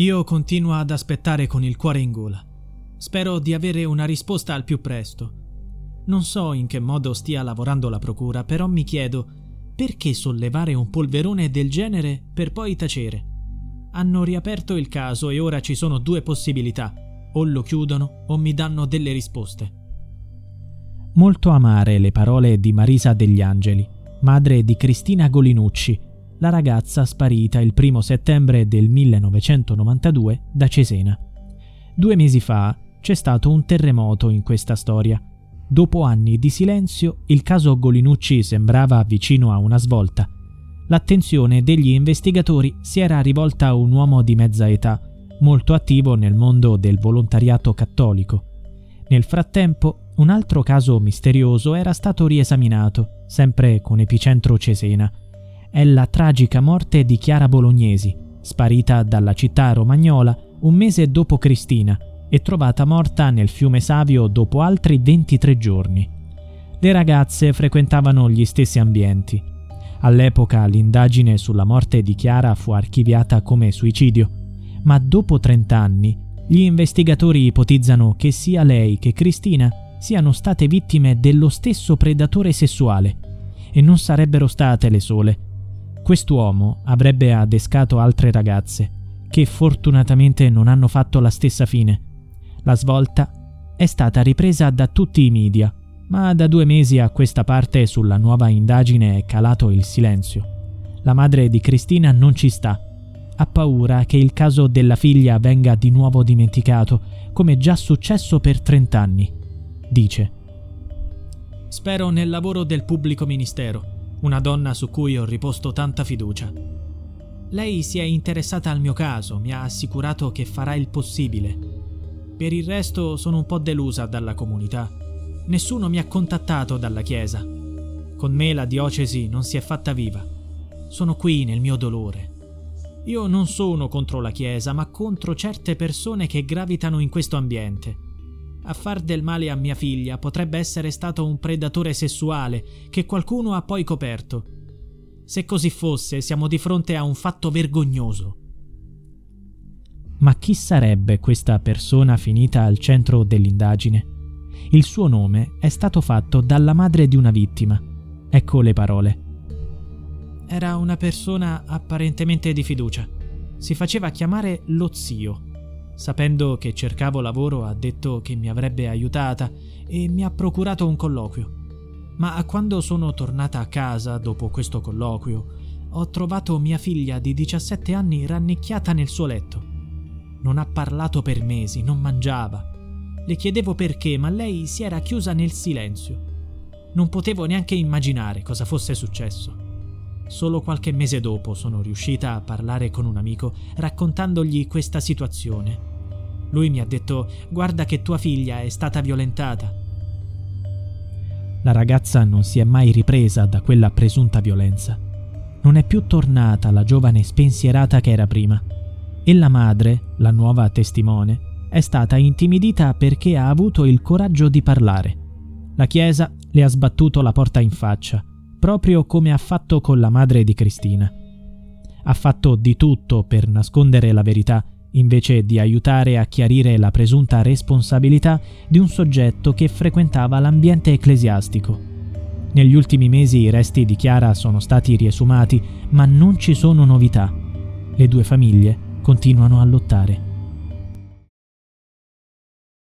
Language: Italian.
Io continuo ad aspettare con il cuore in gola. Spero di avere una risposta al più presto. Non so in che modo stia lavorando la procura, però mi chiedo perché sollevare un polverone del genere per poi tacere. Hanno riaperto il caso e ora ci sono due possibilità. O lo chiudono o mi danno delle risposte. Molto amare le parole di Marisa degli Angeli, madre di Cristina Golinucci, la ragazza sparita il primo settembre del 1992 da Cesena. Due mesi fa c'è stato un terremoto in questa storia. Dopo anni di silenzio, il caso Golinucci sembrava vicino a una svolta. L'attenzione degli investigatori si era rivolta a un uomo di mezza età, molto attivo nel mondo del volontariato cattolico. Nel frattempo, un altro caso misterioso era stato riesaminato, sempre con epicentro Cesena. È la tragica morte di Chiara Bolognesi, sparita dalla città romagnola un mese dopo Cristina, e trovata morta nel fiume Savio dopo altri 23 giorni. Le ragazze frequentavano gli stessi ambienti. All'epoca l'indagine sulla morte di Chiara fu archiviata come suicidio, ma dopo 30 anni gli investigatori ipotizzano che sia lei che Cristina siano state vittime dello stesso predatore sessuale e non sarebbero state le sole. Quest'uomo avrebbe adescato altre ragazze, che fortunatamente non hanno fatto la stessa fine la svolta è stata ripresa da tutti i media, ma da due mesi a questa parte sulla nuova indagine è calato il silenzio. La madre di Cristina non ci sta. Ha paura che il caso della figlia venga di nuovo dimenticato, come già successo per 30 anni. Dice: Spero nel lavoro del pubblico ministero, una donna su cui ho riposto tanta fiducia. Lei si è interessata al mio caso, mi ha assicurato che farà il possibile per il resto sono un po' delusa dalla comunità. Nessuno mi ha contattato dalla Chiesa. Con me la diocesi non si è fatta viva. Sono qui nel mio dolore. Io non sono contro la Chiesa, ma contro certe persone che gravitano in questo ambiente. A far del male a mia figlia potrebbe essere stato un predatore sessuale che qualcuno ha poi coperto. Se così fosse, siamo di fronte a un fatto vergognoso. Ma chi sarebbe questa persona finita al centro dell'indagine? Il suo nome è stato fatto dalla madre di una vittima. Ecco le parole. Era una persona apparentemente di fiducia. Si faceva chiamare lo zio. Sapendo che cercavo lavoro ha detto che mi avrebbe aiutata e mi ha procurato un colloquio. Ma quando sono tornata a casa dopo questo colloquio, ho trovato mia figlia di 17 anni rannicchiata nel suo letto. Non ha parlato per mesi, non mangiava. Le chiedevo perché, ma lei si era chiusa nel silenzio. Non potevo neanche immaginare cosa fosse successo. Solo qualche mese dopo sono riuscita a parlare con un amico raccontandogli questa situazione. Lui mi ha detto guarda che tua figlia è stata violentata. La ragazza non si è mai ripresa da quella presunta violenza. Non è più tornata la giovane spensierata che era prima e la madre, la nuova testimone, è stata intimidita perché ha avuto il coraggio di parlare. La Chiesa le ha sbattuto la porta in faccia, proprio come ha fatto con la madre di Cristina. Ha fatto di tutto per nascondere la verità, invece di aiutare a chiarire la presunta responsabilità di un soggetto che frequentava l'ambiente ecclesiastico. Negli ultimi mesi i resti di Chiara sono stati riesumati, ma non ci sono novità. Le due famiglie continuano a lottare.